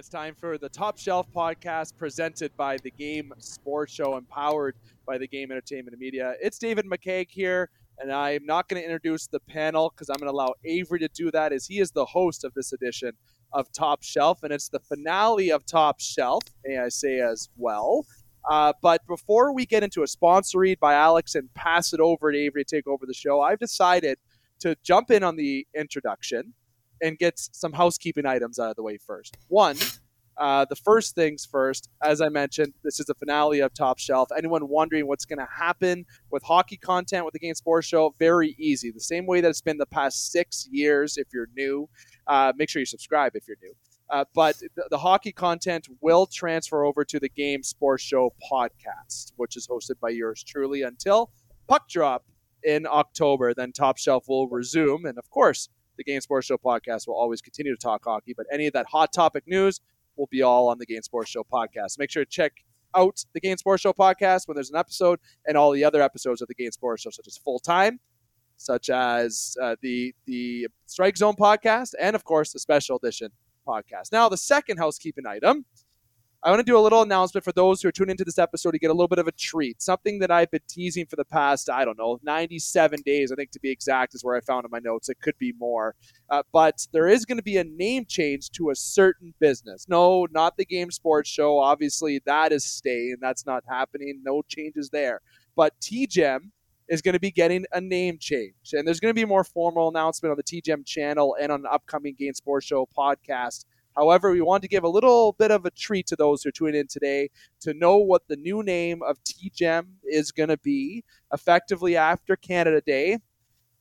it's time for the Top Shelf podcast presented by the Game Sports Show, empowered by the Game Entertainment Media. It's David McCaig here, and I'm not going to introduce the panel because I'm going to allow Avery to do that as he is the host of this edition of Top Shelf, and it's the finale of Top Shelf, may I say as well. Uh, but before we get into a sponsor read by Alex and pass it over to Avery to take over the show, I've decided to jump in on the introduction and gets some housekeeping items out of the way first. One, uh, the first things first, as I mentioned, this is the finale of Top Shelf. Anyone wondering what's going to happen with hockey content with the Game Sports Show? Very easy. The same way that it's been the past six years if you're new. Uh, make sure you subscribe if you're new. Uh, but the, the, hockey content will transfer over to the Game Sports Show podcast, which is hosted by yours truly until puck drop in October. Then Top Shelf will resume. And of course, the Game Sports Show podcast will always continue to talk hockey, but any of that hot topic news will be all on the Game Sports Show podcast. Make sure to check out the Game Sports Show podcast when there's an episode and all the other episodes of the Game Sports Show, such as Full Time, such as uh, the the Strike Zone podcast, and of course the Special Edition podcast. Now, the second housekeeping item I want to do a little announcement for those who are tuning into this episode to get a little bit of a treat. Something that I've been teasing for the past, I don't know, 97 days, I think to be exact, is where I found in my notes. It could be more. Uh, but there is going to be a name change to a certain business. No, not the Game Sports Show. Obviously, that is staying. That's not happening. No changes there. But TGEM is going to be getting a name change. And there's going to be a more formal announcement on the TGEM channel and on an upcoming Game Sports Show podcast However, we want to give a little bit of a treat to those who are tuning in today to know what the new name of TGEM is going to be effectively after Canada Day.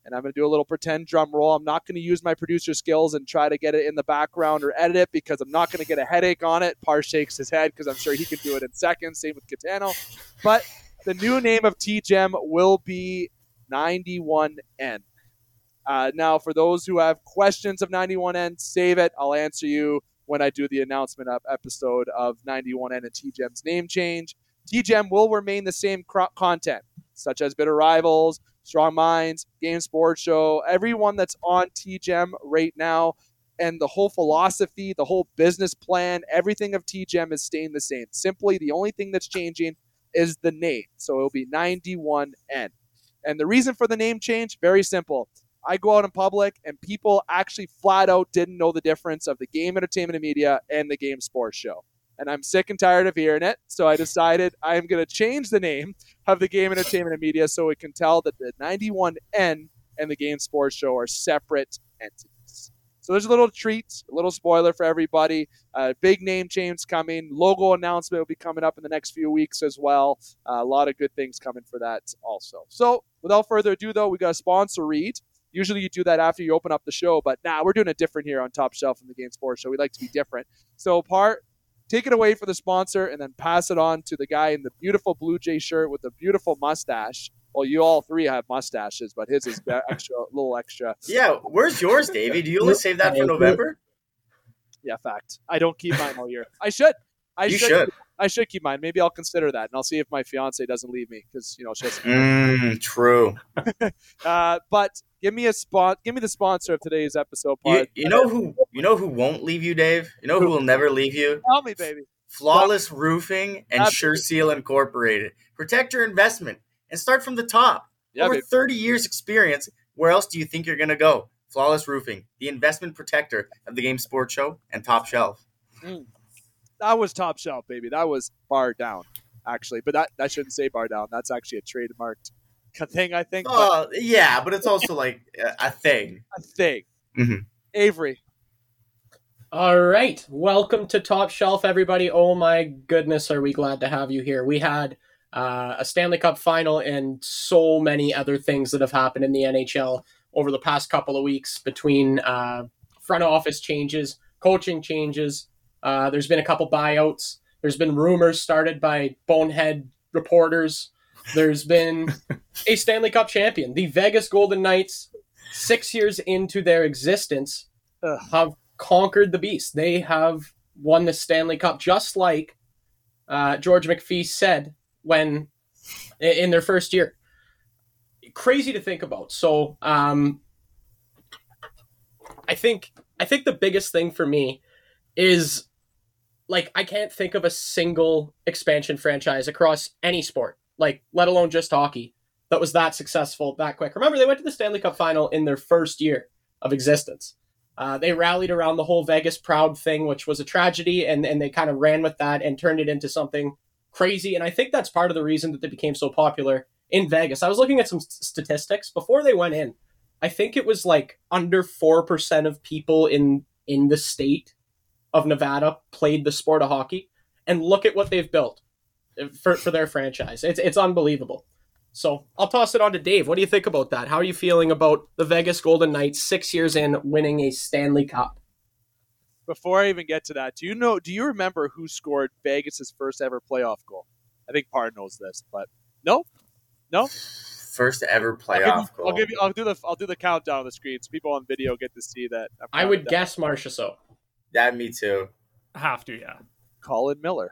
And I'm going to do a little pretend drum roll. I'm not going to use my producer skills and try to get it in the background or edit it because I'm not going to get a headache on it. Parr shakes his head because I'm sure he can do it in seconds. Same with Gitano. But the new name of TGEM will be 91N. Uh, now, for those who have questions of 91N, save it. I'll answer you when I do the announcement of episode of 91N and TGEM's name change. TGEM will remain the same cro- content, such as Bitter Rivals, Strong Minds, Game Sports Show, everyone that's on TGEM right now, and the whole philosophy, the whole business plan, everything of TGEM is staying the same. Simply, the only thing that's changing is the name. So it'll be 91N. And the reason for the name change, very simple. I go out in public and people actually flat out didn't know the difference of the game entertainment and media and the game sports show. And I'm sick and tired of hearing it. So I decided I'm going to change the name of the game entertainment and media so we can tell that the 91N and the game sports show are separate entities. So there's a little treat, a little spoiler for everybody. Uh, big name change coming. Logo announcement will be coming up in the next few weeks as well. Uh, a lot of good things coming for that also. So without further ado, though, we got a sponsor read. Usually you do that after you open up the show, but now nah, we're doing it different here on Top Shelf in the Game Sports Show. We like to be different. So part take it away for the sponsor and then pass it on to the guy in the beautiful Blue Jay shirt with the beautiful mustache. Well, you all three have mustaches, but his is extra, a little extra. Yeah, where's yours, Davey? Do you only save that for November? Yeah, fact. I don't keep mine all year. I should. I you should. should. I should keep mine. Maybe I'll consider that, and I'll see if my fiance doesn't leave me because you know she has. Mm, true. uh, but give me a spot. Give me the sponsor of today's episode. You, you, know who? You know who won't leave you, Dave? You know who will never leave you? Tell me, baby. Flawless Roofing and Sure Seal Incorporated. Protect your investment and start from the top. Yeah, Over baby. 30 years experience. Where else do you think you're going to go? Flawless Roofing, the investment protector of the Game Sports Show and Top Shelf. Mm that was top shelf, baby. That was bar down, actually. But that, that shouldn't say bar down. That's actually a trademarked thing, I think. Oh, but, yeah, but it's also like a thing. A thing. Mm-hmm. Avery. All right. Welcome to Top Shelf, everybody. Oh my goodness, are we glad to have you here. We had uh, a Stanley Cup final and so many other things that have happened in the NHL over the past couple of weeks between uh, front office changes, coaching changes, uh, there's been a couple buyouts. There's been rumors started by bonehead reporters. There's been a Stanley Cup champion. The Vegas Golden Knights, six years into their existence, Ugh. have conquered the beast. They have won the Stanley Cup just like uh, George McPhee said when in their first year. Crazy to think about. So um, I think I think the biggest thing for me is like I can't think of a single expansion franchise across any sport, like let alone just hockey, that was that successful that quick. Remember, they went to the Stanley Cup final in their first year of existence. Uh, they rallied around the whole Vegas proud thing, which was a tragedy, and, and they kind of ran with that and turned it into something crazy. And I think that's part of the reason that they became so popular in Vegas. I was looking at some statistics before they went in. I think it was like under 4% of people in in the state of Nevada played the sport of hockey. And look at what they've built uh, for, for their franchise. It's, it's unbelievable. So I'll toss it on to Dave. What do you think about that? How are you feeling about the Vegas Golden Knights six years in winning a Stanley Cup? Before I even get to that, do you know? Do you remember who scored Vegas's first ever playoff goal? I think Parr knows this, but no, no. First ever playoff I'll goal. I'll give you. I'll do the. I'll do the countdown on the screen so people on video get to see that. i would guess Marchessault. Yeah, me too. Have to, yeah. Colin Miller.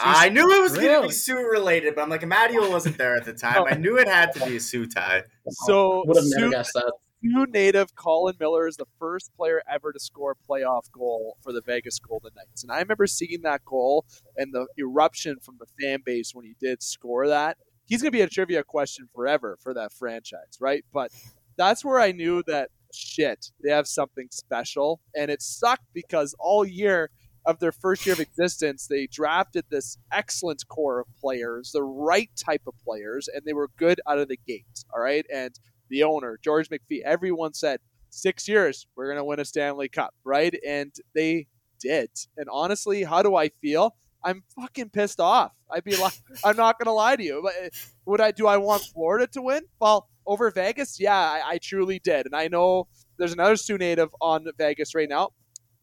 I knew it was really? going to be Soo related, but I'm like, Amadio wasn't there at the time. I knew it had to be a Soo tie. So would have never guessed that. Soo native Colin Miller is the first player ever to score a playoff goal for the Vegas Golden Knights. And I remember seeing that goal and the eruption from the fan base when he did score that. He's going to be a trivia question forever for that franchise, right? But that's where I knew that shit, they have something special. And it sucked because all year of their first year of existence, they drafted this excellent core of players, the right type of players, and they were good out of the gate. All right. And the owner, George McPhee, everyone said, six years, we're going to win a Stanley Cup. Right. And they did. And honestly, how do I feel? I'm fucking pissed off. I'd be like, I'm not gonna lie to you. But eh, would I? Do I want Florida to win? Well, over Vegas, yeah, I, I truly did. And I know there's another Soo native on Vegas right now.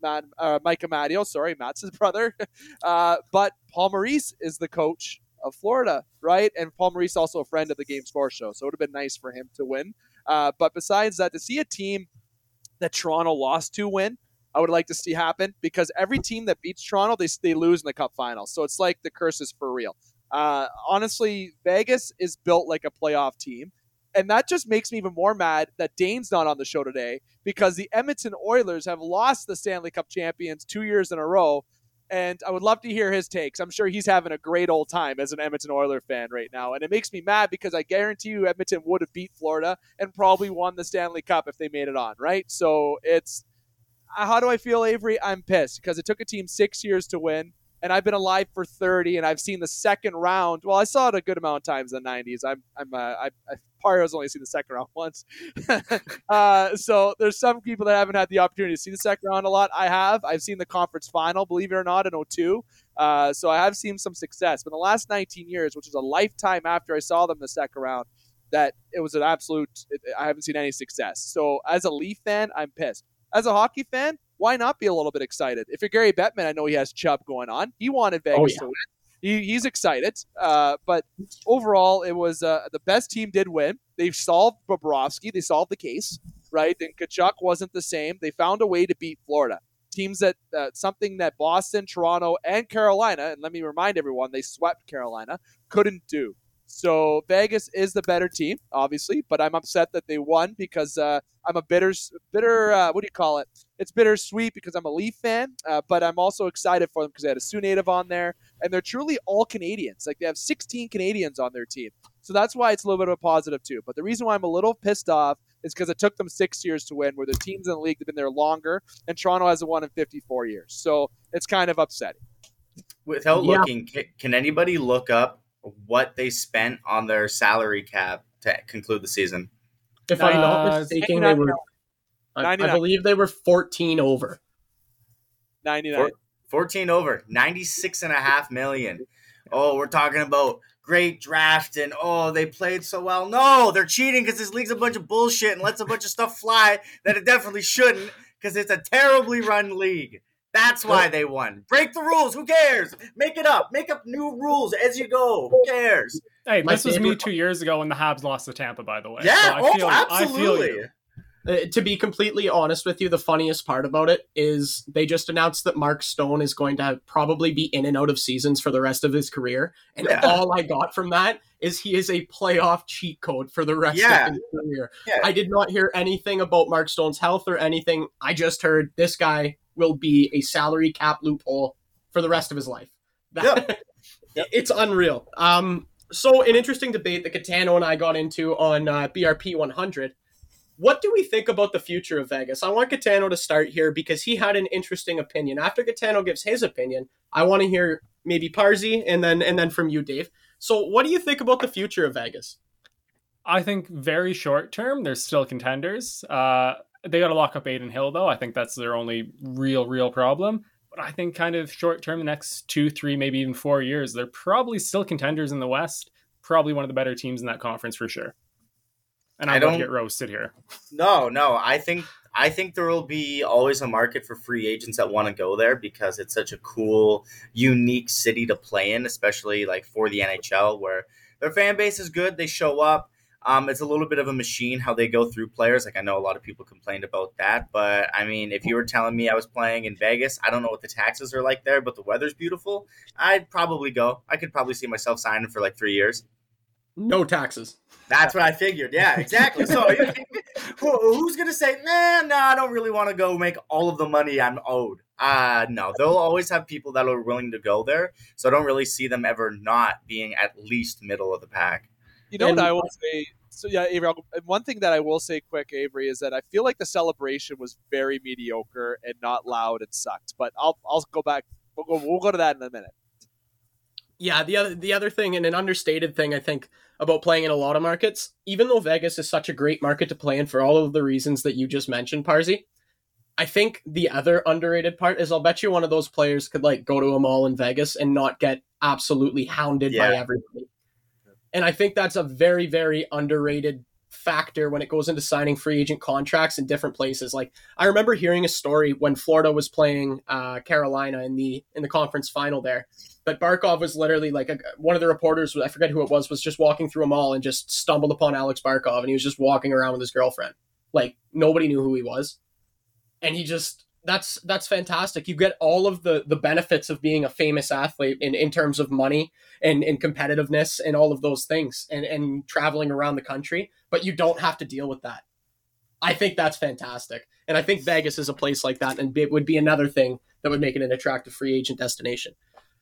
Matt, uh, Mike Amadio, sorry, Matt's his brother. Uh, but Paul Maurice is the coach of Florida, right? And Paul Maurice also a friend of the Game Sports Show, so it would have been nice for him to win. Uh, but besides that, to see a team that Toronto lost to win, I would like to see happen because every team that beats Toronto, they, they lose in the Cup Finals. So it's like the curse is for real. Uh, honestly, Vegas is built like a playoff team. And that just makes me even more mad that Dane's not on the show today because the Edmonton Oilers have lost the Stanley Cup champions two years in a row. And I would love to hear his takes. I'm sure he's having a great old time as an Edmonton Oiler fan right now. And it makes me mad because I guarantee you Edmonton would have beat Florida and probably won the Stanley Cup if they made it on, right? So it's how do I feel, Avery? I'm pissed because it took a team six years to win and I've been alive for 30, and I've seen the second round. Well, I saw it a good amount of times in the 90s. I'm, I'm, uh, I, I Pario's only seen the second round once. uh, so there's some people that haven't had the opportunity to see the second round a lot. I have. I've seen the conference final, believe it or not, in 02. Uh, so I have seen some success. But in the last 19 years, which is a lifetime after I saw them the second round, that it was an absolute. It, I haven't seen any success. So as a Leaf fan, I'm pissed. As a hockey fan, why not be a little bit excited? If you're Gary Bettman, I know he has Chubb going on. He wanted Vegas oh, yeah. to win. He, he's excited. Uh, but overall, it was uh, the best team did win. They solved Bobrovsky. They solved the case, right? And Tkachuk wasn't the same. They found a way to beat Florida. Teams that uh, something that Boston, Toronto, and Carolina, and let me remind everyone, they swept Carolina, couldn't do. So Vegas is the better team, obviously, but I'm upset that they won because uh, I'm a bitter, bitter. Uh, what do you call it? It's bittersweet because I'm a Leaf fan, uh, but I'm also excited for them because they had a Soo native on there, and they're truly all Canadians. Like they have 16 Canadians on their team, so that's why it's a little bit of a positive too. But the reason why I'm a little pissed off is because it took them six years to win, where the teams in the league have been there longer, and Toronto hasn't won in 54 years. So it's kind of upsetting. Without yeah. looking, can anybody look up what they spent on their salary cap to conclude the season? If I'm not uh, mistaken, they were. I, I, believe they were 14 over. 99. 14 over. 96 and a half million. Oh, we're talking about great draft and oh, they played so well. No, they're cheating because this league's a bunch of bullshit and lets a bunch of stuff fly that it definitely shouldn't because it's a terribly run league. That's why they won. Break the rules. Who cares? Make it up. Make up new rules as you go. Who cares? Hey, My this was me two years ago when the Habs lost to Tampa. By the way, yeah. So I oh, feel, absolutely. I feel uh, to be completely honest with you, the funniest part about it is they just announced that Mark Stone is going to probably be in and out of seasons for the rest of his career. And yeah. all I got from that is he is a playoff cheat code for the rest yeah. of his career. Yeah. I did not hear anything about Mark Stone's health or anything. I just heard this guy will be a salary cap loophole for the rest of his life. That, yep. It's unreal. Um, so an interesting debate that Gitano and I got into on uh, BRP 100. What do we think about the future of Vegas? I want Gitano to start here because he had an interesting opinion. After Gitano gives his opinion, I want to hear maybe Parsi and then and then from you, Dave. So, what do you think about the future of Vegas? I think very short term, they're still contenders. Uh, they got to lock up Adin Hill, though. I think that's their only real, real problem. But I think kind of short term, the next two, three, maybe even four years, they're probably still contenders in the West. Probably one of the better teams in that conference for sure. And I, I don't get roasted here. No, no. I think I think there will be always a market for free agents that want to go there because it's such a cool, unique city to play in, especially like for the NHL, where their fan base is good. They show up. Um, it's a little bit of a machine how they go through players. Like I know a lot of people complained about that, but I mean, if you were telling me I was playing in Vegas, I don't know what the taxes are like there, but the weather's beautiful. I'd probably go. I could probably see myself signing for like three years. No taxes. That's what I figured. Yeah, exactly. So who's gonna say, nah, nah, I don't really want to go make all of the money I'm owed? Uh no, they'll always have people that are willing to go there. So I don't really see them ever not being at least middle of the pack. You know and, what I will say? So yeah, Avery. One thing that I will say, quick, Avery, is that I feel like the celebration was very mediocre and not loud and sucked. But I'll I'll go back. We'll go. We'll go to that in a minute. Yeah, the other the other thing and an understated thing I think about playing in a lot of markets, even though Vegas is such a great market to play in for all of the reasons that you just mentioned, Parsi, I think the other underrated part is I'll bet you one of those players could like go to a mall in Vegas and not get absolutely hounded yeah. by everybody. And I think that's a very, very underrated factor when it goes into signing free agent contracts in different places. Like I remember hearing a story when Florida was playing uh, Carolina in the in the conference final there. But Barkov was literally like a, one of the reporters. I forget who it was. Was just walking through a mall and just stumbled upon Alex Barkov, and he was just walking around with his girlfriend. Like nobody knew who he was, and he just that's that's fantastic. You get all of the the benefits of being a famous athlete in, in terms of money and, and competitiveness and all of those things and, and traveling around the country, but you don't have to deal with that. I think that's fantastic. And I think Vegas is a place like that and it would be another thing that would make it an attractive free agent destination.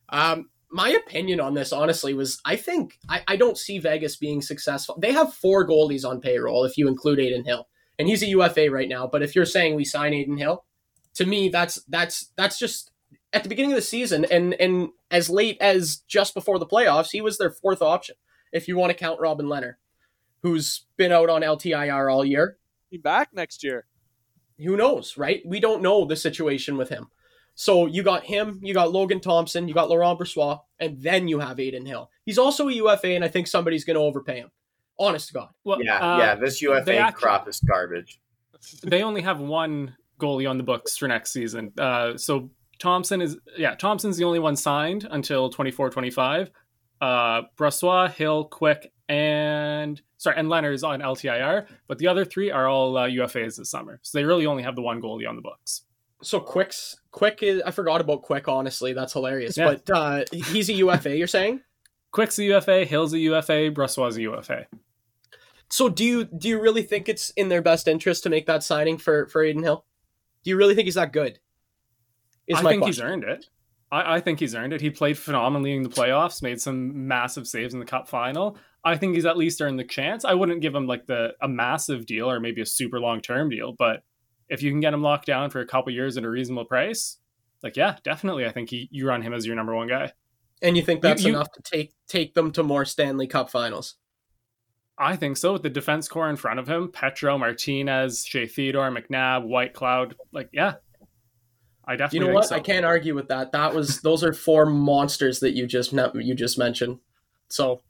Um, my opinion on this, honestly, was I think I, I don't see Vegas being successful. They have four goalies on payroll if you include Adin Hill. And he's a UFA right now. But if you're saying we sign Adin Hill, to me that's that's that's just at the beginning of the season and and as late as just before the playoffs, he was their fourth option. If you want to count Robin Lehner, who's been out on LTIR all year, he back next year. Who knows, right? We don't know the situation with him. So you got him, you got Logan Thompson, you got Laurent Brossoit, and then you have Adin Hill. He's also a UFA, and I think somebody's going to overpay him. Honest to God. Well, yeah, uh, yeah. This UFA actually, crop is garbage. They only have one goalie on the books for next season. Uh, so Thompson is yeah, Thompson's the only one signed until 24-25. Uh, Brossoit, Hill, Quick, and sorry, and Lehner's on LTIR, but the other three are all uh, UFAs this summer. So they really only have the one goalie on the books. So Quick's Quick is I forgot about Quick. Honestly, that's hilarious. Yeah. But uh, he's a UFA. You're saying? Quick's a UFA. Hill's a UFA. Brossoit's a UFA. So do you do you really think it's in their best interest to make that signing for for Adin Hill? Do you really think he's that good? Is I think question. he's earned it. I, I, think he's earned it. He played phenomenally in the playoffs, made some massive saves in the cup final. I think he's at least earned the chance. I wouldn't give him like the a massive deal or maybe a super long term deal, but if you can get him locked down for a couple years at a reasonable price, like yeah, definitely. I think he, you run him as your number one guy. And you think that's you, you, enough to take take them to more Stanley Cup finals? I think so. With the defense core in front of him, Petro, Martinez, Shea Theodore, McNabb, Whitecloud, like yeah, I definitely. You know what? So. I can't argue with that. That was those are four monsters that you just you just mentioned. So,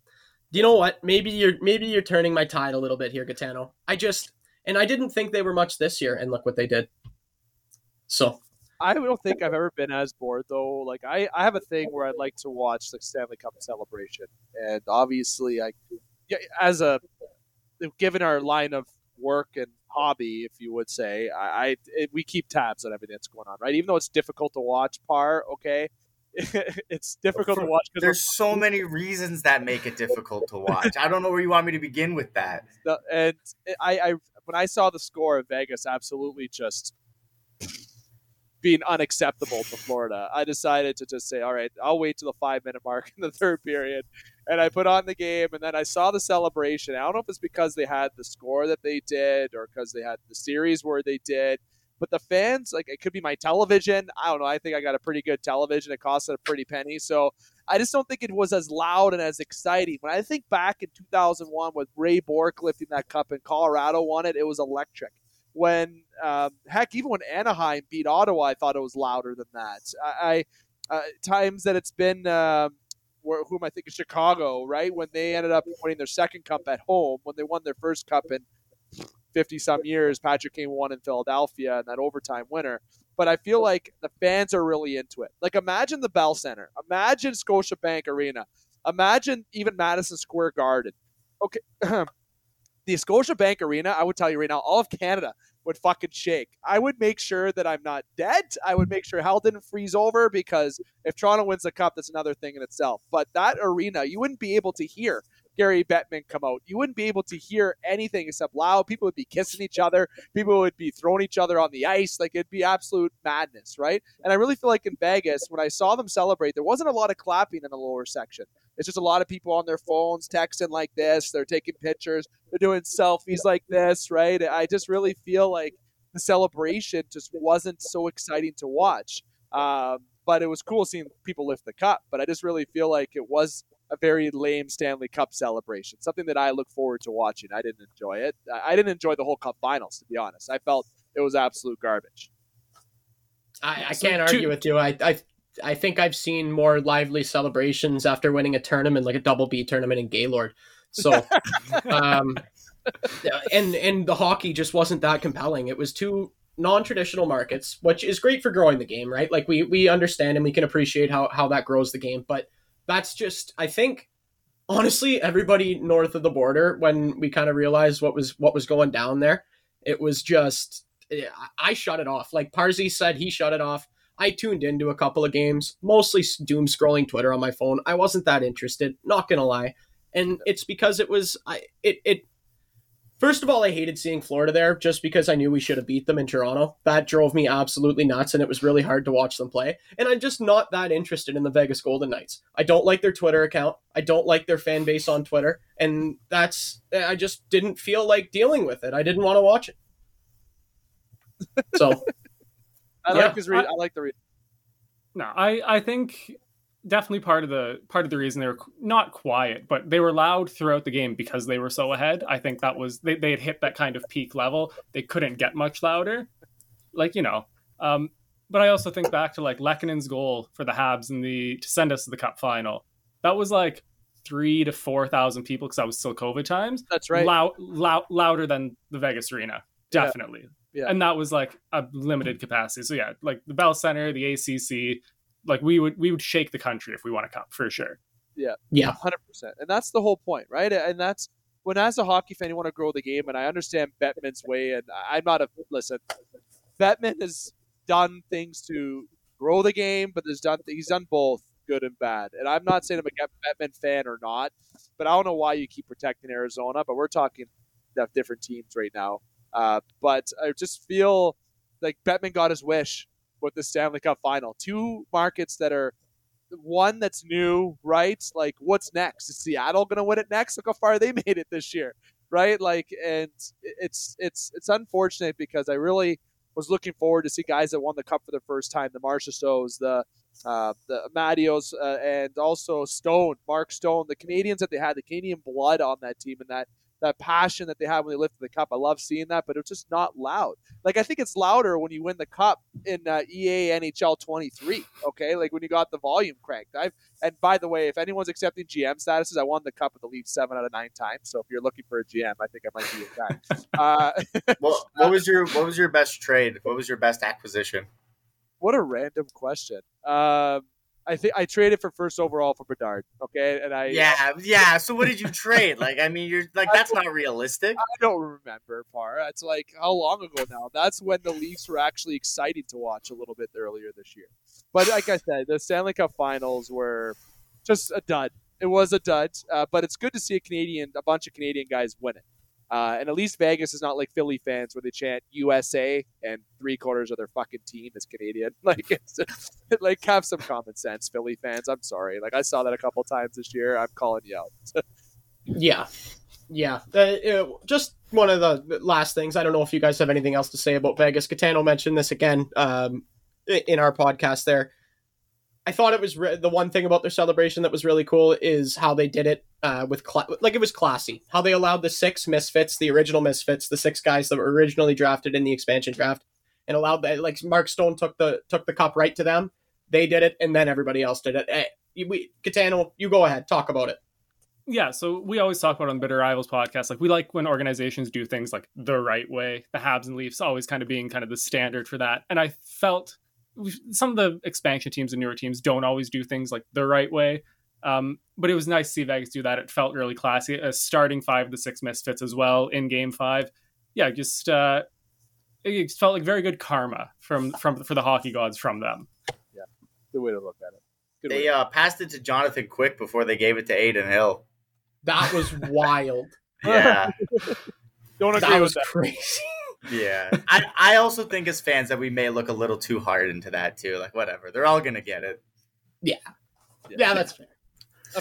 you know what? Maybe you're maybe you're turning my tide a little bit here, Gitano. I just and I didn't think they were much this year, and look what they did. So. I don't think I've ever been as bored though. Like I, I have a thing where I'd like to watch the Stanley Cup celebration, and obviously I as a given our line of work and hobby, if you would say, I, I it, we keep tabs on everything that's going on, right? Even though it's difficult to watch, par okay, it's difficult to watch. There's so many reasons that make it difficult to watch. I don't know where you want me to begin with that. And I, I when I saw the score of Vegas, absolutely just being unacceptable to Florida. I decided to just say, all right, I'll wait to the five minute mark in the third period. And I put on the game, and then I saw the celebration. I don't know if it's because they had the score that they did or because they had the series where they did. But the fans, like, it could be my television. I don't know. I think I got a pretty good television. It costed a pretty penny. So I just don't think it was as loud and as exciting. When I think back in 2001 with Ray Bourque lifting that cup and Colorado won it, it was electric when um, heck, even when Anaheim beat Ottawa, I thought it was louder than that. I, I uh, times that it's been. Um, where, who am I thinking? Chicago, right? When they ended up winning their second cup at home, when they won their first cup in 50 some years, Patrick Kane won in Philadelphia and that overtime winner. But I feel like the fans are really into it. Like, imagine the Bell Center, imagine Scotiabank Arena, imagine even Madison Square Garden. Okay, the Scotiabank Arena, I would tell you right now, all of Canada would fucking shake. I would make sure that I'm not dead. I would make sure hell didn't freeze over because if Toronto wins the cup, that's another thing in itself. But that arena, you wouldn't be able to hear Gary Bettman come out. You wouldn't be able to hear anything except loud. People would be kissing each other. People would be throwing each other on the ice. Like it'd be absolute madness, right? And I really feel like in Vegas, when I saw them celebrate, there wasn't a lot of clapping in the lower section. It's just a lot of people on their phones texting like this. They're taking pictures. They're doing selfies like this, right? I just really feel like the celebration just wasn't so exciting to watch. Um, but it was cool seeing people lift the cup. But I just really feel like it was a very lame Stanley Cup celebration. Something that I look forward to watching. I didn't enjoy it. I didn't enjoy the whole Cup Finals, to be honest. I felt it was absolute garbage. I, I can't argue with you. I, I I think I've seen more lively celebrations after winning a tournament, like a double B tournament in Gaylord. So, um, and and the hockey just wasn't that compelling. It was two non-traditional markets, which is great for growing the game, right? Like we we understand and we can appreciate how how that grows the game, but that's just I think honestly everybody north of the border when we kind of realized what was what was going down there, it was just I shut it off. Like Parsi said, he shut it off. I tuned into a couple of games, mostly doom scrolling Twitter on my phone. I wasn't that interested, not gonna lie, and it's because it was I it it. First of all, I hated seeing Florida there just because I knew we should have beat them in Toronto. That drove me absolutely nuts, and it was really hard to watch them play. And I'm just not that interested in the Vegas Golden Knights. I don't like their Twitter account. I don't like their fan base on Twitter, and that's I just didn't feel like dealing with it. I didn't want to watch it. So I yeah, like his read. I, I like the read. No, I I think definitely part of the part of the reason they were not quiet, but they were loud throughout the game because they were so ahead. I think that was they, they had hit that kind of peak level. They couldn't get much louder. Like, you know. Um, but I also think back to like Lehkonen's goal for the Habs in the to send us to the cup final. That was like three to four thousand people because that was still COVID times. That's right. Loud, loud, louder than the Vegas Arena, definitely. Yeah. Yeah. And that was like a limited capacity. So yeah, like the Bell Center, the ACC, like we would we would shake the country if we won a cup for sure. Yeah. Yeah. Hundred percent. And that's the whole point, right? And that's when as a hockey fan you want to grow the game and I understand Bettman's way and I'm not a listen, Bettman has done things to grow the game, but there's done he's done both good and bad. And I'm not saying I'm a Bettman fan or not, but I don't know why you keep protecting Arizona, but we're talking different teams right now. Uh, but I just feel like Bettman got his wish with the Stanley Cup final. Two markets that are one that's new, right? Like, what's next? Is Seattle going to win it next? Look how far they made it this year, right? Like, and it's it's it's unfortunate because I really was looking forward to see guys that won the cup for the first time, the Marchessaults, the uh, the Matios, uh, and also Stone, Mark Stone, the Canadians that they had, the Canadian blood on that team, and that that passion that they have when they lift the cup. I love seeing that, but it's just not loud. Like I think it's louder when you win the cup in uh, EA NHL 23. Okay, like when you got the volume cranked. I've and by the way, if anyone's accepting GM statuses, I won the cup with the Leafs seven out of nine times. So if you're looking for a GM, I think I might be a guy. uh, well, what was your what was your best trade? What was your best acquisition? What a random question. Um, I think I traded for first overall for Bedard. Okay, and I yeah yeah. So what did you trade? Like I mean, you're like that's not realistic. I don't remember far. It's like how long ago now? That's when the Leafs were actually exciting to watch a little bit earlier this year. But like I said, the Stanley Cup Finals were just a dud. It was a dud, uh, but it's good to see a Canadian, a bunch of Canadian guys win it. Uh, and at least Vegas is not like Philly fans where they chant USA and three quarters of their fucking team is Canadian. Like, it's, like have some common sense, Philly fans. I'm sorry. Like I saw that a couple times this year. I'm calling you out. yeah, yeah. Uh, just one of the last things. I don't know if you guys have anything else to say about Vegas. Gitano mentioned this again um, in our podcast there. I thought it was re- the one thing about their celebration that was really cool is how they did it uh, with like it was classy. How they allowed the six misfits, the original misfits, the six guys that were originally drafted in the expansion draft, and allowed that like Mark Stone took the took the cup right to them. They did it, and then everybody else did it. Hey, we Gitano, you go ahead, talk about it. Yeah, so we always talk about on Bitter Rivals podcast, like we like when organizations do things like the right way. The Habs and Leafs always kind of being kind of the standard for that, and I felt some of the expansion teams and newer teams don't always do things like the right way. Um, but it was nice to see Vegas do that. It felt really classy. A starting five the six misfits as well in game five. Yeah, just uh, it felt like very good karma from from for the hockey gods from them. Yeah, good way to look at it. Good they uh, passed it to Jonathan Quick before they gave it to Adin Hill. That was wild. yeah, don't agree that was that. crazy. Yeah, I, I also think as fans that we may look a little too hard into that too. Like whatever, they're all gonna get it. Yeah, yeah, yeah that's fair.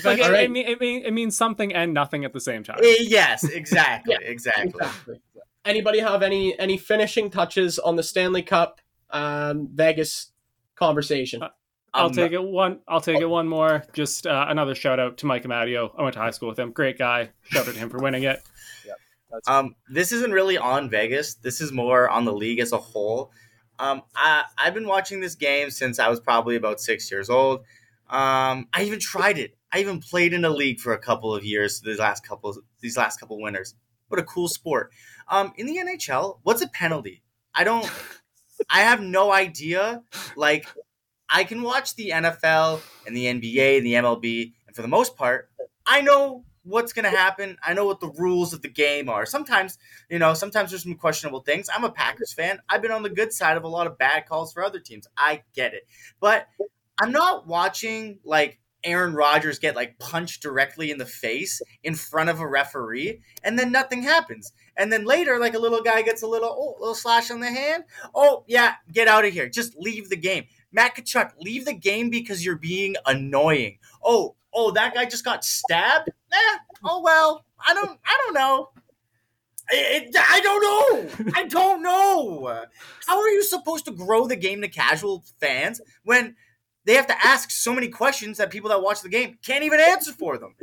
Like, it, right. it, mean, it, mean, it means something and nothing at the same time. Eh, yes, exactly, yeah, exactly. exactly. Anybody have any any finishing touches on the Stanley Cup um, Vegas conversation? Uh, I'll um, take it one. I'll take it one more. Just uh, another shout out to Mike Amadio. I went to high school with him. Great guy. Shout out to him for winning it. Yep. Um, this isn't really on Vegas. This is more on the league as a whole. Um, I, I've been watching this game since I was probably about six years old. Um, I even tried it. I even played in a league for a couple of years. These last couple, these last couple winters. What a cool sport. Um, in the NHL, what's a penalty? I don't. I have no idea. Like, I can watch the NFL and the NBA and the MLB, and for the most part, I know what's going to happen. I know what the rules of the game are. Sometimes, you know, sometimes there's some questionable things. I'm a Packers fan. I've been on the good side of a lot of bad calls for other teams. I get it. But I'm not watching like Aaron Rodgers get like punched directly in the face in front of a referee and then nothing happens. And then later like a little guy gets a little oh, little slash on the hand. Oh, yeah, get out of here. Just leave the game. Matt Tkachuk, leave the game because you're being annoying. Oh, oh, that guy just got stabbed. Eh, oh well, I don't, I don't know. It, it, I don't know. I don't know. How are you supposed to grow the game to casual fans when they have to ask so many questions that people that watch the game can't even answer for them?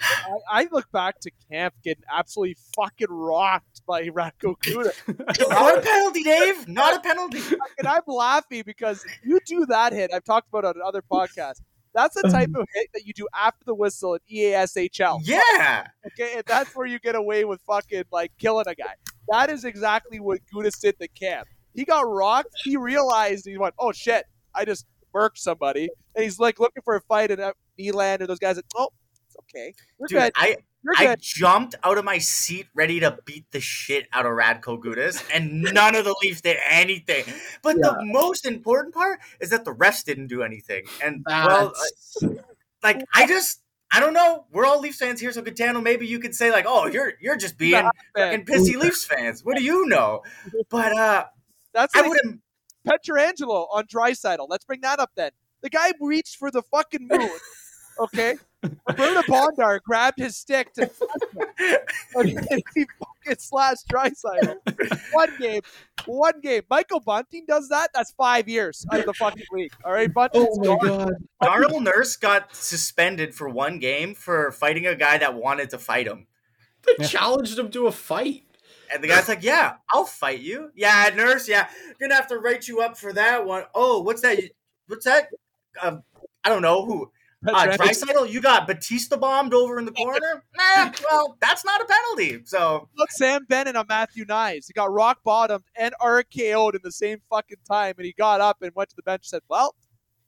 I, I, look back to Kampf getting absolutely fucking rocked by Radko Gudas. Not a penalty, Dave. Not a penalty. And I'm laughing because you do that hit. I've talked about it on other podcasts. That's the type of hit that you do after the whistle in EASHL. Yeah. Okay, and that's where you get away with fucking like killing a guy. That is exactly what Gudas did the Kampf. He got rocked. He realized he went, "Oh shit, I just murked somebody," and he's like looking for a fight. And Nylander and those guys, like, "Oh, it's okay, we're Dude, good." I I jumped out of my seat ready to beat the shit out of Radko Gudas, and none of the Leafs did anything. But yeah. the most important part is that the refs didn't do anything. And That's... well, like I just I don't know. We're all Leafs fans here, so Gitano, maybe you could say like, "Oh, you're you're just being fucking pissy Leafs fans." What do you know? But uh, that's like I would have Pietrangelo on Draisaitl. Let's bring that up then. The guy reached for the fucking moon. Okay, Roberta Bondar grabbed his stick to and he fucking slashed Draisaitl. One game, one game. Michael Bunting does that. That's five years out of the fucking league. All right, Bunting. Oh my god. Darnell Nurse got suspended for one game for fighting a guy that wanted to fight him. They yeah. challenged him to a fight. And the guy's like, "Yeah, I'll fight you. Yeah, nurse. Yeah, gonna have to write you up for that one. Oh, what's that? What's that? Uh, I don't know who. Uh, Draisaitl, you got Batista bombed over in the corner. nah, well, that's not a penalty. So look, Sam Bennett on Matthew Knies. He got rock bottomed and RKO'd in the same fucking time, and he got up and went to the bench and said, "Well,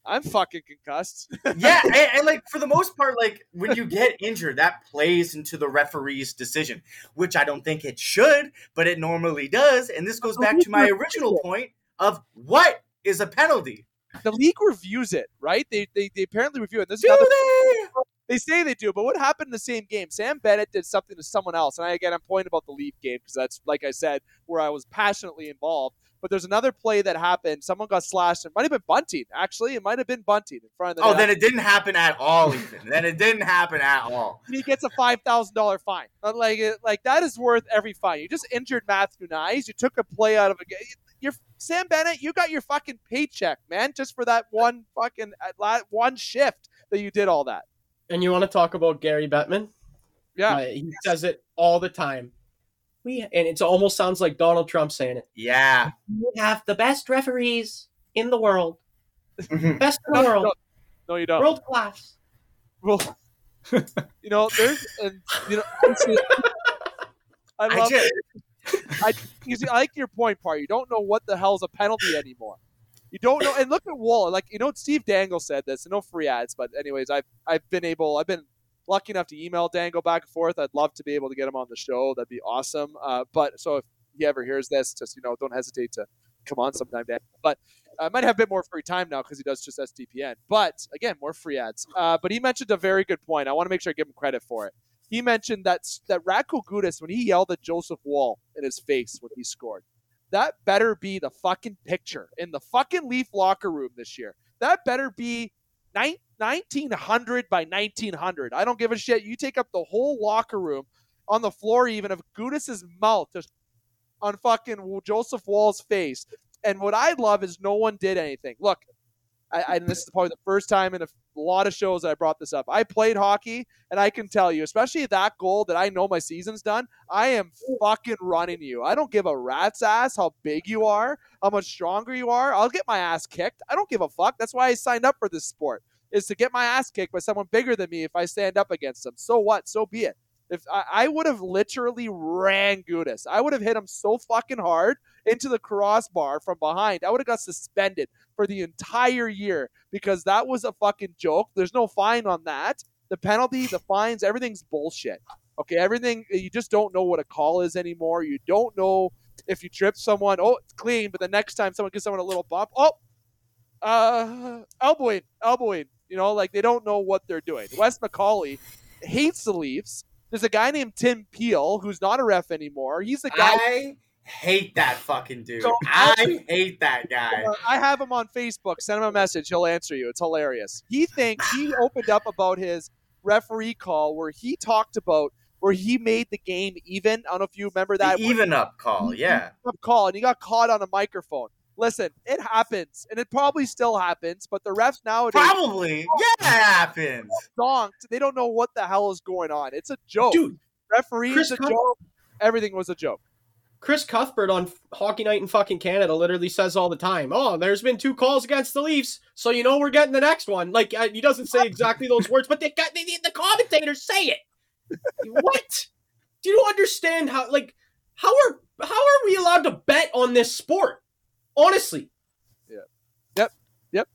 I'm fucking concussed." yeah, and, and, like for the most part, like when you get injured, that plays into the referee's decision, which I don't think it should, but it normally does. And this goes back to my original point of what is a penalty the league reviews it, right? They they, they apparently review it. This Do another, they? They say they do, but what happened in the same game? Sam Bennett did something to someone else, and I again I'm pointing about the Leaf game because that's like I said where I was passionately involved. But there's another play that happened. Someone got slashed. It might have been bunting. Actually, it might have been bunting in front of the. Oh, net. then it didn't happen at all. Even then, it didn't happen at all. And he gets a five thousand dollar fine. Like, like that is worth every fine. You just injured Matthew Knies. You took a play out of a game. You're Sam Bennett. You got your fucking paycheck, man, just for that one fucking uh, one shift that you did all that. And you want to talk about Gary Bettman? Yeah, uh, he says it all the time we and it almost sounds like Donald Trump saying it. Yeah, we have the best referees in the world, mm-hmm. best in the no, world. No, no, you don't. World class. Well, you know, there's and you know, I love. I, just, I, I like your point, part. You don't know what the hell's a penalty anymore. You don't know, and look at Woll. Like you know, Steve Dangle said this. No free ads, but anyways, I've I've been able. I've been lucky enough to email Dangle back and forth. I'd love to be able to get him on the show. That'd be awesome. Uh, but so if he ever hears this, just you know, don't hesitate to come on sometime, Dan. But I might have a bit more free time now because he does just SDPN. But again, more free ads. Uh, but he mentioned a very good point. I want to make sure I give him credit for it. He mentioned that that Radko Gudas when he yelled at Joseph Woll in his face when he scored. That better be the fucking picture in the fucking Leaf locker room this year. That better be 1900 by 1900. I don't give a shit. You take up the whole locker room on the floor, even of Gudas's mouth just on fucking Joseph Woll's face. And what I love is no one did anything. Look, I, I, this is probably the first time in a lot of shows that I brought this up. I played hockey, and I can tell you, especially that goal that I know my season's done, I am fucking running you. I don't give a rat's ass how big you are, how much stronger you are. I'll get my ass kicked. I don't give a fuck. That's why I signed up for this sport, is to get my ass kicked by someone bigger than me if I stand up against them. So what? So be it. If I, I would have literally ran Gudas, I would have hit him so fucking hard into the crossbar from behind. I would have got suspended for the entire year because that was a fucking joke. There's no fine on that. The penalty, the fines, everything's bullshit. Okay, everything you just don't know what a call is anymore. You don't know if you trip someone, oh, it's clean, but the next time someone gives someone a little bump, oh, uh, elbowing, elbowing. You know, like they don't know what they're doing. Wes McCauley hates the Leafs. There's a guy named Tim Peel who's not a ref anymore. He's the guy. I hate that fucking dude. So I hate that guy. I have him on Facebook. Send him a message. He'll answer you. It's hilarious. He thinks he opened up about his referee call where he talked about where he made the game even. I don't know if you remember that. The even up call, yeah. Up call, and he got caught on a microphone. Listen, it happens, and it probably still happens, but the refs nowadays probably yeah, it happens. Donked. They don't know what the hell is going on. It's a joke, dude. Referee is a joke. Everything was a joke. Chris Cuthbert on Hockey Night in fucking Canada literally says all the time, "Oh, there's been two calls against the Leafs, so you know we're getting the next one." Like uh, he doesn't say exactly those words, but they got they, the commentators say it. what? Do you understand how? Like, how are how are we allowed to bet on this sport? Honestly. Yeah. Yep. Yep.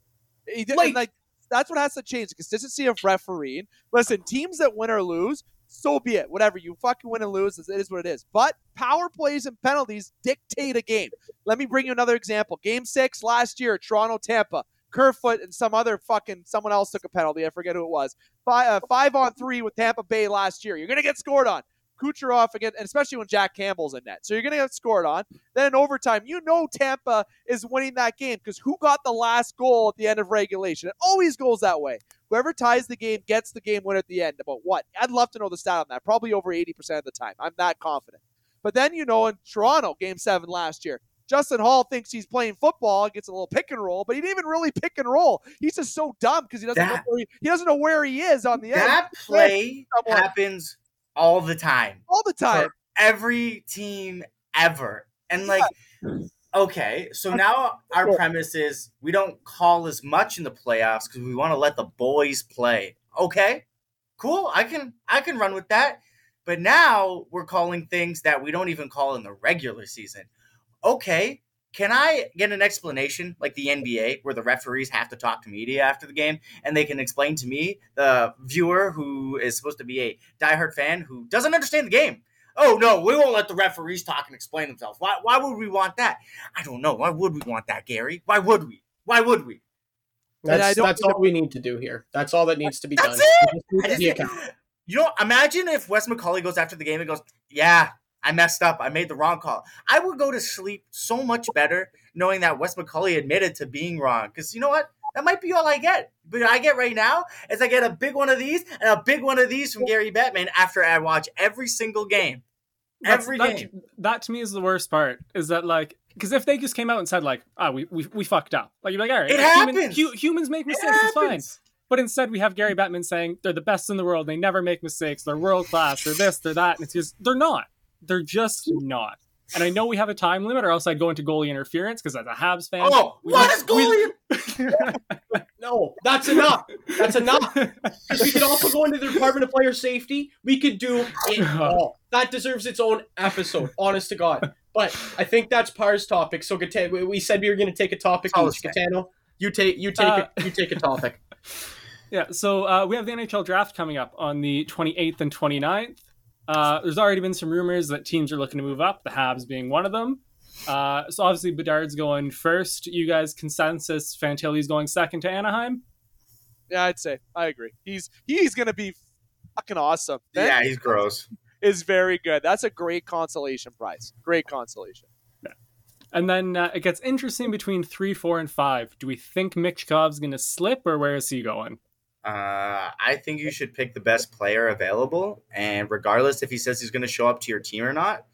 Like, like that's what has to change. The consistency of refereeing. Listen, teams that win or lose so be it. Whatever. You fucking win and lose. It is what it is. But power plays and penalties dictate a game. Let me bring you another example. Game six last year, Toronto Tampa. Kerfoot and some other fucking someone else took a penalty. I forget who it was. Five, uh, five on three with Tampa Bay last year. You're gonna get scored on. Kucherov again, and especially when Jack Campbell's in net. So you're going to get scored on. Then in overtime, you know Tampa is winning that game because who got the last goal at the end of regulation? It always goes that way. Whoever ties the game gets the game winner at the end. About what? I'd love to know the stat on that. Probably over 80% of the time. I'm that confident. But then, you know, in Toronto, game seven last year, Justin Holl thinks he's playing football, gets a little pick and roll, but he didn't even really pick and roll. He's just so dumb because he doesn't know where he, he, doesn't know where he is on the that end. That play happens all the time. All the time. Every team ever. And like yeah. okay, so now our premise is we don't call as much in the playoffs because we want to let the boys play. Okay. Cool. I can I can run with that. But now we're calling things that we don't even call in the regular season. Okay, can I get an explanation like the NBA where the referees have to talk to media after the game and they can explain to me, the viewer who is supposed to be a diehard fan who doesn't understand the game? Oh no, we won't let the referees talk and explain themselves. Why why would we want that? I don't know. Why would we want that, Gary? Why would we? Why would we? That's, that's all we need to do here. That's all that needs to be that's done. It. you know, imagine if Wes McCauley goes after the game and goes, "Yeah, I messed up. I made the wrong call." I would go to sleep so much better knowing that Wes McCauley admitted to being wrong. Because you know what? That might be all I get. But I get right now is I get a big one of these and a big one of these from Gary Bettman after I watch every single game. Every that, game. That to me is the worst part. Is that like because if they just came out and said like, "Ah, oh, we, we we fucked up," like you're like, "All right, it like, happens. Human, hu- humans make mistakes. It it's fine." But instead, we have Gary Bettman saying they're the best in the world. They never make mistakes. They're world class. They're this. They're that. And it's just they're not. They're just not. And I know we have a time limit, or else I'd go into goalie interference because as a Habs fan, oh, what is goalie? no, that's enough. That's enough. We could also go into the Department of Player Safety. We could do it all. That deserves its own episode. Honest to God. But I think that's Parr's topic. So we said we were going to take a topic each. Gitano, you take you take uh, a, you take a topic. Yeah. So uh, we have the NHL draft coming up on the 28th and 29th. Uh, there's already been some rumors that teams are looking to move up, the Habs being one of them. Uh, so obviously Bedard's going first. You guys consensus Fantilli's going second to Anaheim? Yeah, I'd say I agree. He's he's gonna be fucking awesome. That yeah, he's gross. Is very good. That's a great consolation prize. Great consolation. Yeah. And then uh, it gets interesting between three, four, and five. Do we think Michkov's going to slip, or where is he going? Uh, I think you should pick the best player available, and regardless if he says he's going to show up to your team or not.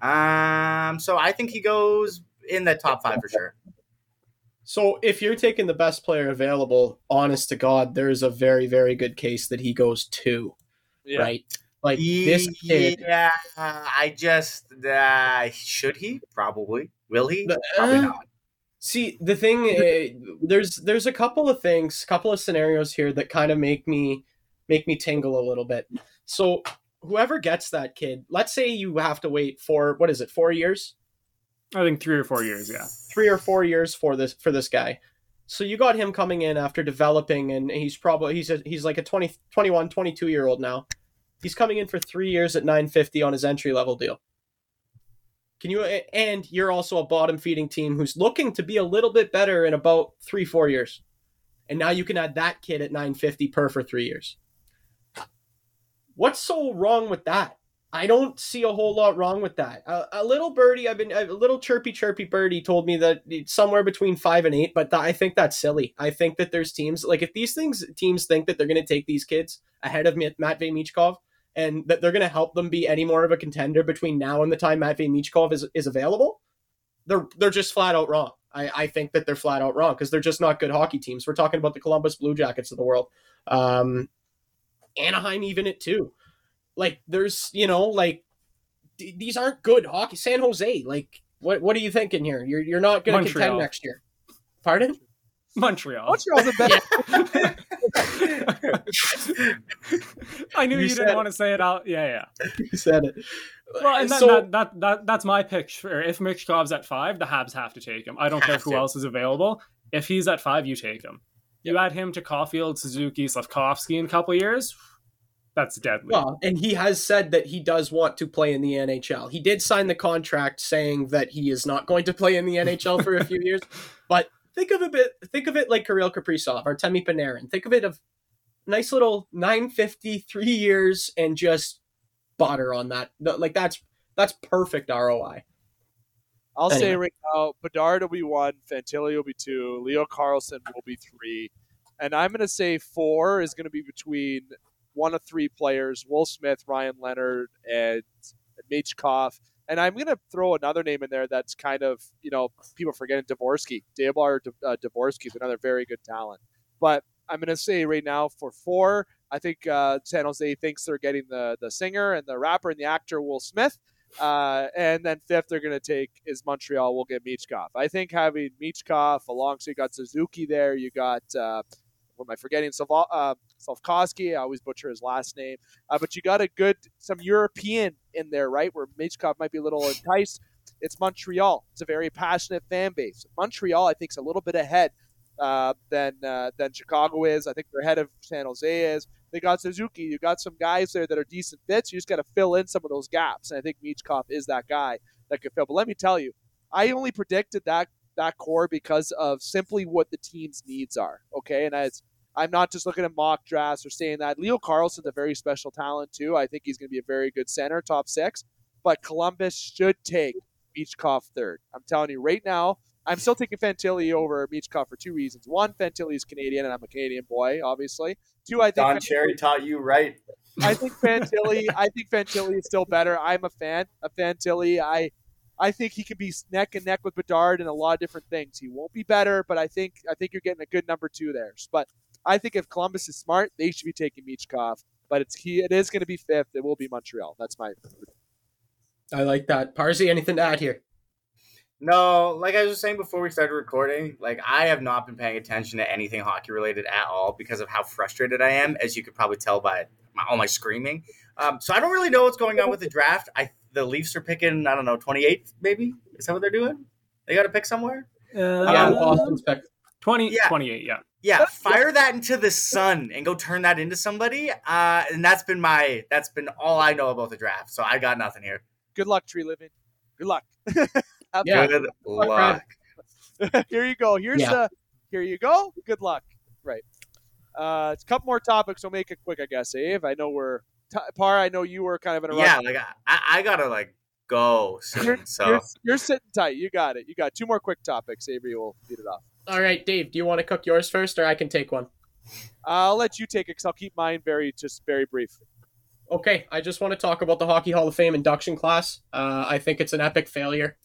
Um, so I think he goes in the top five for sure. So if you're taking the best player available, honest to God, there's a very, very good case that he goes two, yeah. right? Like this kid. Yeah, I just uh, should he probably will he probably uh, not. See, the thing uh, there's there's a couple of things, couple of scenarios here that kind of make me make me tingle a little bit. So, whoever gets that kid, let's say you have to wait for what is it, 4 years? I think 3 or 4 years, yeah. 3 or 4 years for this for this guy. So you got him coming in after developing and he's probably he's a, he's like a 20 21 22 year old now. He's coming in for 3 years at 950 on his entry level deal. Can you and you're also a bottom feeding team who's looking to be a little bit better in about three, four years. And now you can add that kid at 950 per for three years. What's so wrong with that? I don't see a whole lot wrong with that. A, a little birdie, I've been a little chirpy chirpy birdie told me that it's somewhere between five and eight, but th- I think that's silly. I think that there's teams like if these things teams think that they're going to take these kids ahead of Matvey Michkov, and that they're going to help them be any more of a contender between now and the time Matvey Michkov is, is available, they're they're just flat out wrong. I, I think that they're flat out wrong because they're just not good hockey teams. We're talking about the Columbus Blue Jackets of the world, um, Anaheim even it too. Like there's you know like d- these aren't good hockey. San Jose like what what are you thinking here? You're you're not going to contend next year. Pardon? Montreal. Montreal's a better. I knew you, you didn't want to say it out. Yeah, yeah. You said it. Well, and that, so, that, that, that, that's my pick. For if Michkov's at five, the Habs have to take him. I don't care who to. else is available. If he's at five, you take him. You add him to Caufield, Suzuki, Slafkovsky in a couple years. That's deadly. Well, and he has said that he does want to play in the NHL. He did sign the contract saying that he is not going to play in the NHL for a few years, but think of a bit think of it like Kirill Kaprizov or Temi Panarin. Think of it of nice little 950 three years and just butter on that. Like that's that's perfect ROI. I'll anyway. say right now, Bedard will be one, Fantilli will be two, Leo Carlsson will be three, and I'm going to say four is going to be between one of three players: Will Smith, Ryan Leonard, and Michkov. And I'm going to throw another name in there that's kind of, you know, people forgetting Dvorsky. Dalibor uh, Dvorsky is another very good talent. But I'm going to say right now for four, I think uh, San Jose thinks they're getting the, the singer and the rapper and the actor Will Smith. Uh, and then fifth, they're going to take is Montreal. We'll get Michkov. I think having Michkov alongside you got Suzuki there. You got uh, am I forgetting? Salv- uh, I always butcher his last name. Uh, but you got a good, some European in there, right? Where Michkov might be a little enticed. It's Montreal. It's a very passionate fan base. Montreal, I think, is a little bit ahead uh, than uh, than Chicago is. I think they're ahead of San Jose is. They got Suzuki. You got some guys there that are decent fits. You just got to fill in some of those gaps. And I think Michkov is that guy that could fill. But let me tell you, I only predicted that that core because of simply what the team's needs are. Okay, and as I'm not just looking at mock drafts or saying that Leo Carlsson's a very special talent too. I think he's going to be a very good center, top six. But Columbus should take Michkov third. I'm telling you right now. I'm still taking Fantilli over Michkov for two reasons. One, Fantilli is Canadian, and I'm a Canadian boy, obviously. Two, I think Don Cherry taught you right. I think Fantilli. I think Fantilli is still better. I'm a fan of Fantilli. I I think he can be neck and neck with Bedard in a lot of different things. He won't be better, but I think I think you're getting a good number two there. But I think if Columbus is smart, they should be taking Michkov. But it's he. It is going to be fifth. It will be Montreal. That's my. I like that. Parsi, anything to add here? No, like I was saying before we started recording, like I have not been paying attention to anything hockey related at all because of how frustrated I am, as you could probably tell by my, all my screaming. Um, so I don't really know what's going on with the draft. I the Leafs are picking, I don't know, 28th maybe? Is that what they're doing? They got to pick somewhere? Uh, yeah, Boston's pick. 20, yeah. 28, yeah. Yeah, fire that into the sun and go turn that into somebody. Uh, and that's been my, that's been all I know about the draft. So I got nothing here. Good luck, Treliving. Good luck. yeah. Good luck. here you go. Here's yeah. the, here you go. Good luck. Right. Uh, a couple more topics. So make it quick, I guess, Ave. I know we're Parr, I know you were kind of in a yeah. Like I, I gotta like go soon. You're, so you're, you're, sitting tight. You got it. You got two more quick topics. Avery will beat it off. All right, Dave. Do you want to cook yours first, or I can take one? I'll let you take it because I'll keep mine very just very brief. Okay, I just want to talk about the Hockey Hall of Fame induction class. Uh, I think it's an epic failure.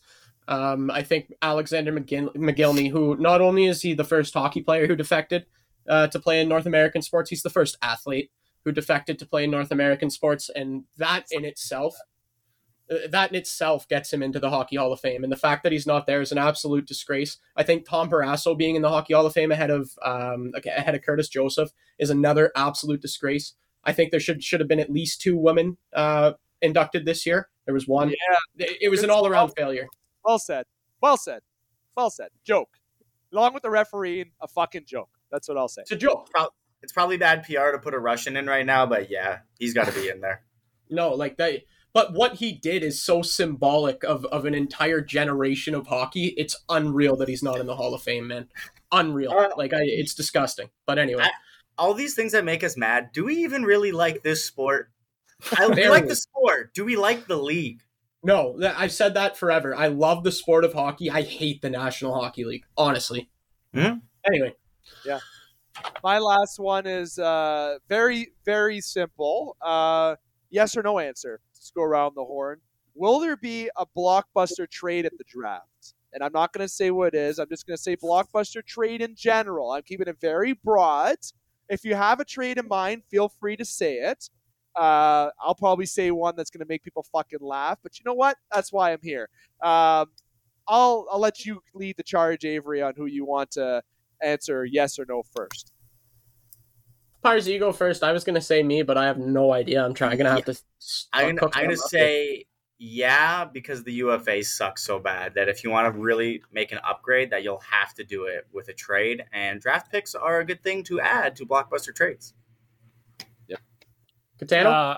Um, I think Alexander McGill- Mogilny, who not only is he the first hockey player who defected uh, to play in North American sports, he's the first athlete who defected to play in North American sports, and that in itself, uh, that in itself gets him into the Hockey Hall of Fame. And the fact that he's not there is an absolute disgrace. I think Tom Barrasso being in the Hockey Hall of Fame ahead of um, ahead of Curtis Joseph is another absolute disgrace. I think there should should have been at least two women uh, inducted this year. There was one. Yeah, it, was an all around failure. Well said. Well said. Well said. Joke. Along with the refereeing, a fucking joke. That's what I'll say. It's a joke. It's probably bad PR to put a Russian in right now, but yeah, he's got to be in there. no, like that. But what he did is so symbolic of, of an entire generation of hockey. It's unreal that he's not in the Hall of Fame, man. Unreal. Uh, like I, it's disgusting. But anyway, I, all these things that make us mad. Do we even really like this sport? I like the sport. Do we like the league? No, I've said that forever. I love the sport of hockey. I hate the National Hockey League, honestly. Mm-hmm. Anyway, yeah. My last one is uh, very, very simple. Uh, yes or no answer. Let's go around the horn. Will there be a blockbuster trade at the draft? And I'm not going to say what it is. I'm just going to say blockbuster trade in general. I'm keeping it very broad. If you have a trade in mind, feel free to say it. Uh, I'll probably say one that's going to make people fucking laugh. But you know what? That's why I'm here. Um, I'll I'll let you lead the charge, Avery, on who you want to answer yes or no first. Pars, you go first. I was gonna say me, but I have no idea. I'm trying. I'm gonna have to. I'm gonna, I'm gonna say yeah because the UFA sucks so bad that if you want to really make an upgrade, that you'll have to do it with a trade. And draft picks are a good thing to add to blockbuster trades. Yep. Gitano. Uh,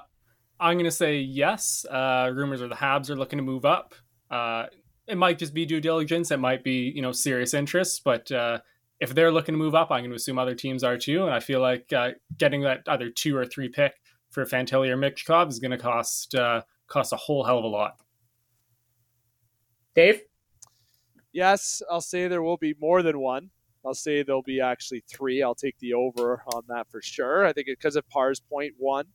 I'm gonna say yes. Uh, rumors are the Habs are looking to move up. Uh, it might just be due diligence. It might be you know serious interest, but uh, if they're looking to move up, I'm going to assume other teams are too. And I feel like uh, getting that either two or three pick for Fantilli or Michkov is going to cost uh, cost a whole hell of a lot. Dave, yes, I'll say there will be more than one. I'll say there'll be actually three. I'll take the over on that for sure. I think because of Parr's point one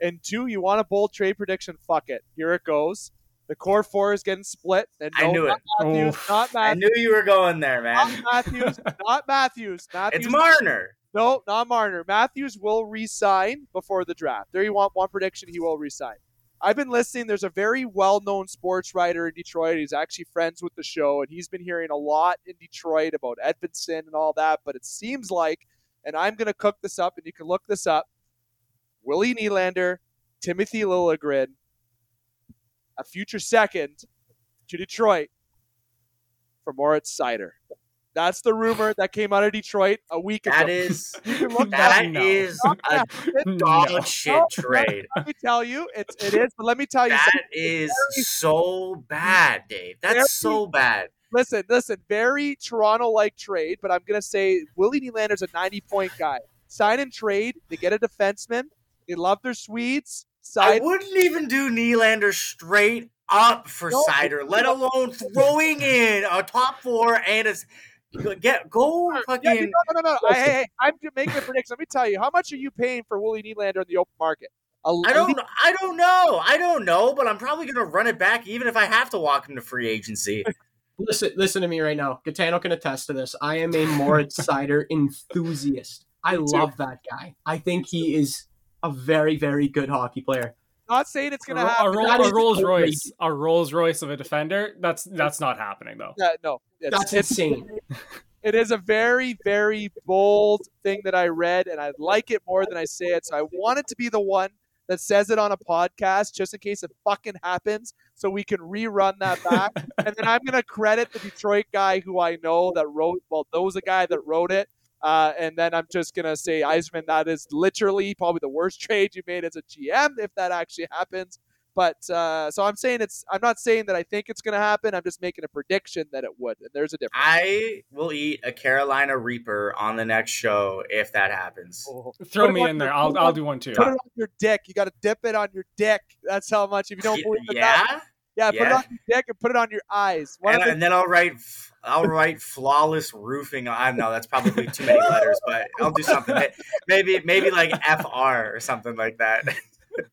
and two, you want a bold trade prediction. Fuck it. Here it goes. The core four is getting split. And no, I knew it. Matthews, not Matthews. I knew you were going there, man. Not Matthews. not Matthews. Matthews. It's Marner. No, not Marner. Matthews will resign before the draft. There you want one prediction. He will resign. I've been listening. There's a very well-known sports writer in Detroit. He's actually friends with the show, and he's been hearing a lot in Detroit about Edvinsson and all that. But it seems like, and I'm going to cook this up, and you can look this up. Willie Nylander, Timothy Liljegren, a future second to Detroit for Moritz Seider. That's the rumor that came out of Detroit a week that ago. Is, that no. is a dog no. shit trade. Let me tell you, it's it is. But let me tell you, that is so bad, Dave. That's very, so bad. listen, listen. Very Toronto-like trade, but I'm gonna say Willie Nylander's a 90-point guy. Sign and trade. They get a defenseman. They love their Swedes. Sign- I wouldn't even do Nylander straight up for no, Seider, let alone throwing in a top four and a get go fucking. Yeah, no, no, no. no. Hey, hey, I'm making a prediction. Let me tell you, how much are you paying for Willie Nylander in the open market? A, I don't. I don't know. I don't know, but I'm probably going to run it back, even if I have to walk him to free agency. listen, listen to me right now. Gitano can attest to this. I am a Moritz Seider enthusiast. I love that guy. I think he is a very, very good hockey player. Not saying it's going to happen. A, a, a Rolls Royce, a Rolls Royce of a defender. That's that's not happening though. Yeah, no, it's, that's it's, insane. It is a very, very bold thing that I read, and I like it more than I say it. So I want it to be the one that says it on a podcast, just in case it fucking happens, so we can rerun that back. and then I'm gonna credit the Detroit guy who I know that wrote. Well, there was a guy that wrote it uh, and then I'm just going to say, Yzerman, that is literally probably the worst trade you made as a GM if that actually happens. But uh, so I'm saying it's. I'm not saying that I think it's going to happen. I'm just making a prediction that it would. And there's a difference. I will eat a Carolina Reaper on the next show if that happens. Oh. Throw me in there. Your, I'll I'll do one too. Put it on your dick. You got to dip it on your dick. That's how much. If you don't believe it, yeah. That, yeah, put it on your dick and put it on your eyes. And, the- and, then I'll write, I'll write flawless roofing. I know that's probably too many letters, but I'll do something. Maybe, maybe like FR or something like that.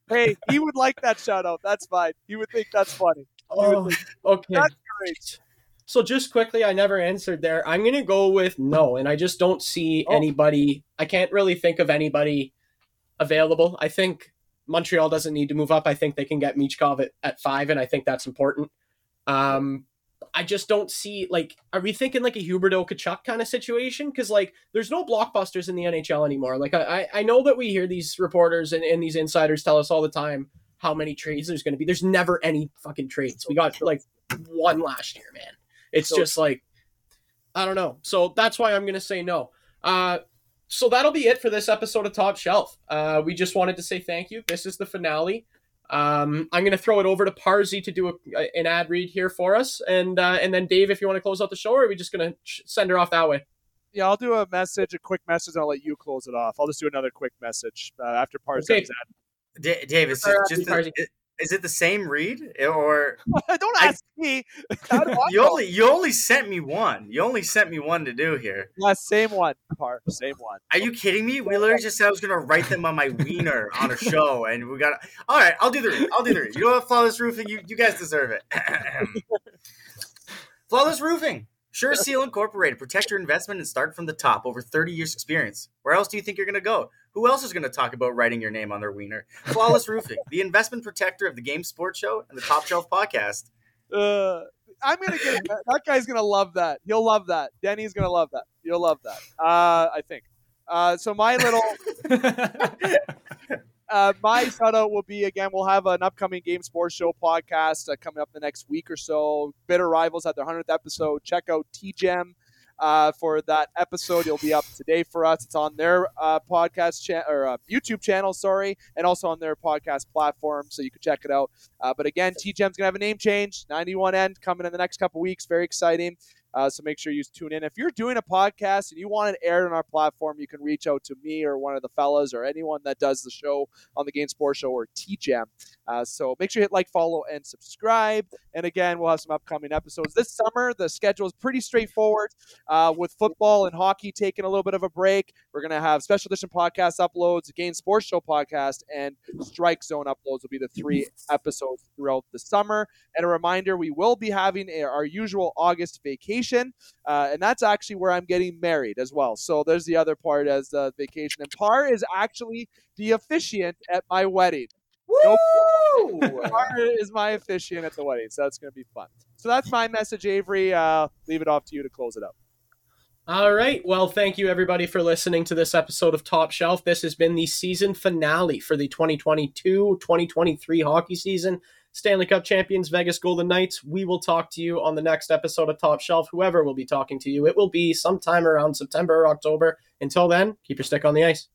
hey, he would like that shout out. That's fine. He would think that's funny. Oh, think, okay. That's great. So just quickly, I never answered there. I'm gonna go with no, and I just don't see oh. anybody. I can't really think of anybody available. I think Montreal doesn't need to move up. I think they can get Michkov at, at five, and I think that's important. Um, I just don't see like, are we thinking like a Huberdeau Tkachuk kind of situation? Because like, there's no blockbusters in the NHL anymore. Like, I I know that we hear these reporters and, and these insiders tell us all the time how many trades there's going to be. There's never any fucking trades. We got like one last year, man. It's just like, I don't know. So that's why I'm going to say no. Uh, so that'll be it for this episode of Top Shelf. Uh, we just wanted to say thank you. This is the finale. Um, I'm going to throw it over to Parsi to do a, an ad read here for us, and uh, and then Dave, if you want to close out the show, or are we just going to send her off that way? Yeah, I'll do a message, a quick message, and I'll let you close it off. I'll just do another quick message uh, after Parsi. Okay. D- Dave, it's just, the, is it the same read or don't ask I, me? you only you only sent me one. You only sent me one to do here. Yeah, same one. Part same one. Are you kidding me? We literally just said I was gonna write them on my wiener on a show, and we got. All right, I'll do the read. I'll do the read. You know what? Flawless roofing. You you guys deserve it. Flawless roofing. Sure Seal Incorporated. Protect your investment and start from the top. Over 30 years experience. Where else do you think you're going to go? Who else is going to talk about writing your name on their wiener? Flawless Roofing, the investment protector of the Game Sports Show and the Top Shelf Podcast. Uh, I'm gonna get that guy's gonna love that. He'll love that. Denny's gonna love that. You'll love that. Uh, I think. Uh, so my little uh, my shout out will be again. We'll have an upcoming Game Sports Show podcast uh, coming up the next week or so. Bitter Rivals at their hundredth episode. Check out TGEM uh, for that episode. It'll be up today for us. It's on their uh, podcast cha- or uh, YouTube channel, sorry, and also on their podcast platform, so you can check it out. Uh, but again, TGEM's gonna have a name change. 91 end coming in the next couple weeks. Very exciting. Uh, so make sure you tune in. If you're doing a podcast and you want it aired on our platform, you can reach out to me or one of the fellas or anyone that does the show on the Game Sports Show or TGEM. Uh, so make sure you hit like, follow, and subscribe. And again, we'll have some upcoming episodes this summer. The schedule is pretty straightforward uh, with football and hockey taking a little bit of a break. We're going to have special edition podcast uploads, Game Sports Show podcast, and Strike Zone uploads will be the three episodes throughout the summer. And a reminder, we will be having our usual August vacation, uh, and that's actually where I'm getting married as well. So there's the other part as the vacation. And Parr is actually the officiant at my wedding. Woo! Nope. Parr is my officiant at the wedding, so that's going to be fun. So that's my message, Avery. Uh, leave it off to you to close it up. All right. Well, thank you everybody for listening to this episode of Top Shelf. This has been the season finale for the 2022-2023 hockey season. Stanley Cup champions Vegas Golden Knights. We will talk to you on the next episode of Top Shelf. Whoever will be talking to you, it will be sometime around September or October. Until then, keep your stick on the ice.